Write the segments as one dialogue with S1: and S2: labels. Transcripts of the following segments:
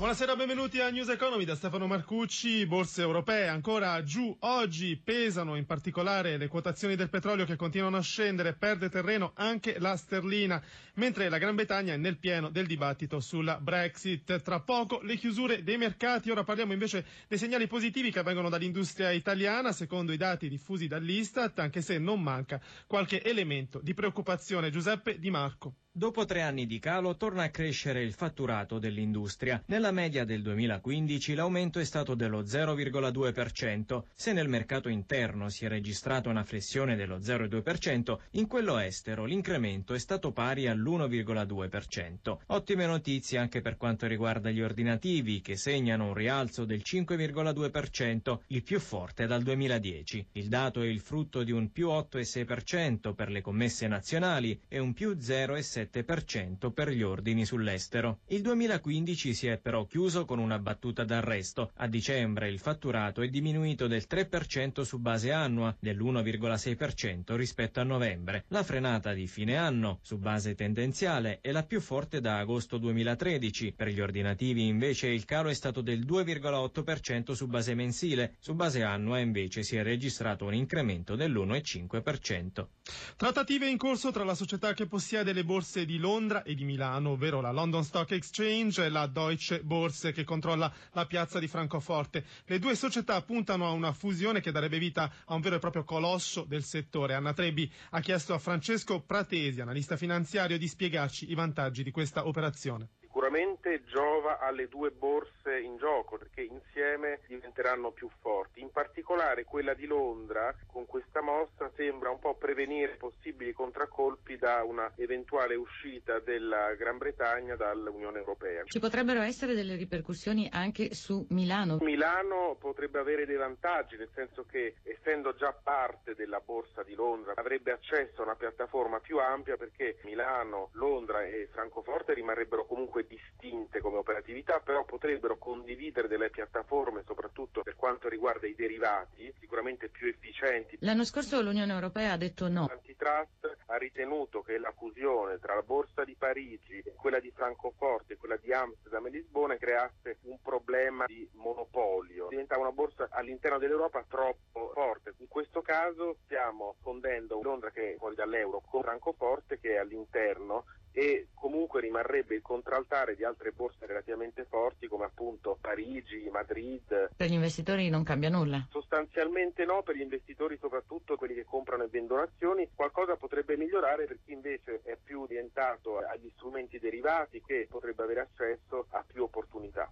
S1: Buonasera, benvenuti a News Economy da Stefano Marcucci. Borse europee ancora giù oggi, pesano in particolare le quotazioni del petrolio che continuano a scendere, perde terreno anche la sterlina, mentre la Gran Bretagna è nel pieno del dibattito sulla Brexit. Tra poco le chiusure dei mercati, ora parliamo invece dei segnali positivi che vengono dall'industria italiana, secondo i dati diffusi dall'Istat, anche se non manca qualche elemento di preoccupazione. Giuseppe Di Marco.
S2: Dopo tre anni di calo torna a crescere il fatturato dell'industria. Nella media del 2015 l'aumento è stato dello 0,2%. Se nel mercato interno si è registrata una flessione dello 0,2%, in quello estero l'incremento è stato pari all'1,2%. Ottime notizie anche per quanto riguarda gli ordinativi, che segnano un rialzo del 5,2%, il più forte dal 2010. Il dato è il frutto di un più 8,6% per le commesse nazionali e un più 0,7% 7% per gli ordini sull'estero. Il 2015 si è però chiuso con una battuta d'arresto. A dicembre il fatturato è diminuito del 3% su base annua, dell'1,6% rispetto a novembre. La frenata di fine anno, su base tendenziale, è la più forte da agosto 2013. Per gli ordinativi invece il calo è stato del 2,8% su base mensile, su base annua invece si è registrato un incremento dell'1,5%.
S1: Trattative in corso tra la società che possiede le borse borse di Londra e di Milano, ovvero la London Stock Exchange e la Deutsche Börse che controlla la piazza di Francoforte. Le due società puntano a una fusione che darebbe vita a un vero e proprio colosso del settore. Anna Trebbi ha chiesto a Francesco Pratesi, analista finanziario, di spiegarci i vantaggi di questa operazione
S3: sicuramente giova alle due borse in gioco perché insieme diventeranno più forti. In particolare quella di Londra con questa mossa sembra un po' prevenire possibili contraccolpi da una eventuale uscita della Gran Bretagna dall'Unione Europea.
S4: Ci potrebbero essere delle ripercussioni anche su Milano?
S3: Milano potrebbe avere dei vantaggi, nel senso che essendo già parte della borsa di Londra avrebbe accesso a una piattaforma più ampia perché Milano, Londra e Francoforte rimarrebbero comunque comunque distinte come operatività, però potrebbero condividere delle piattaforme, soprattutto per quanto riguarda i derivati, sicuramente più efficienti.
S4: L'anno scorso l'Unione Europea ha detto no.
S3: L'antitrust ha ritenuto che la fusione tra la borsa di Parigi, quella di Francoforte e quella di Amsterdam e Lisbona creasse un problema di monopolio. Diventava una borsa all'interno dell'Europa troppo forte. In questo caso stiamo fondendo Londra che è fuori dall'euro con Francoforte che è all'interno e comunque rimarrebbe il contraltare di altre borse relativamente forti come appunto Parigi, Madrid.
S4: Per gli investitori non cambia nulla?
S3: Sostanzialmente no, per gli investitori soprattutto quelli che comprano e vendono azioni, qualcosa potrebbe migliorare per chi invece è più orientato agli strumenti derivati che potrebbe avere accesso a più opportunità.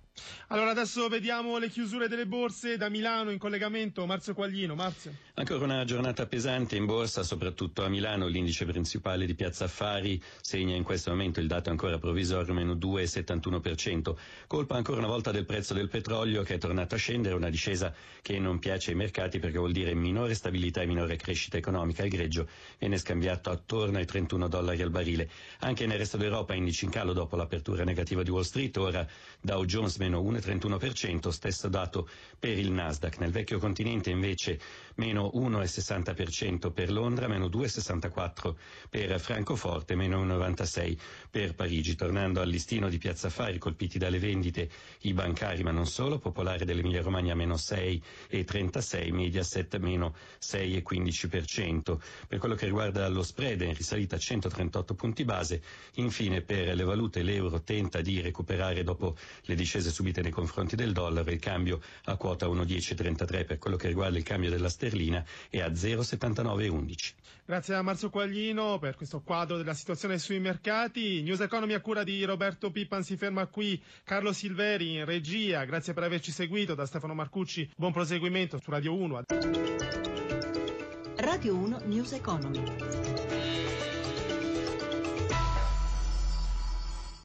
S1: Allora adesso vediamo le chiusure delle borse da Milano in collegamento. Marzio Quaglino, Marzio.
S5: Ancora una giornata pesante in borsa, soprattutto a Milano, l'indice principale di Piazza Affari segna in questo momento il dato ancora provvisorio meno 2,71%, colpa ancora una volta del prezzo del petrolio che è tornato a scendere, una discesa che non piace ai mercati perché vuol dire minore stabilità e minore crescita economica. Il greggio viene scambiato attorno ai 31 dollari al barile. Anche nel resto d'Europa indici in calo dopo l'apertura negativa di Wall Street, ora Dow Jones meno 1,31%, stesso dato per il Nasdaq. Nel vecchio continente invece meno 1,60% per Londra, meno 2,64% per Francoforte, meno 1,96% 6 per Parigi. Tornando al listino di Piazza Affari, colpiti dalle vendite i bancari, ma non solo, Popolare dell'Emilia Romagna meno 6,36, Mediaset meno 6,15%. Per quello che riguarda lo spread, è in risalita a 138 punti base. Infine, per le valute, l'euro tenta di recuperare dopo le discese subite nei confronti del dollaro, il cambio a quota 1,1033 per quello che riguarda il cambio della sterlina è a 0,7911.
S1: Grazie a Marzio Quaglino per questo quadro della situazione sui mercati mercati. News Economy a cura di Roberto Pippan si ferma qui. Carlo Silveri in regia. Grazie per averci seguito. Da Stefano Marcucci, buon proseguimento su Radio 1.
S6: Radio 1 News Economy.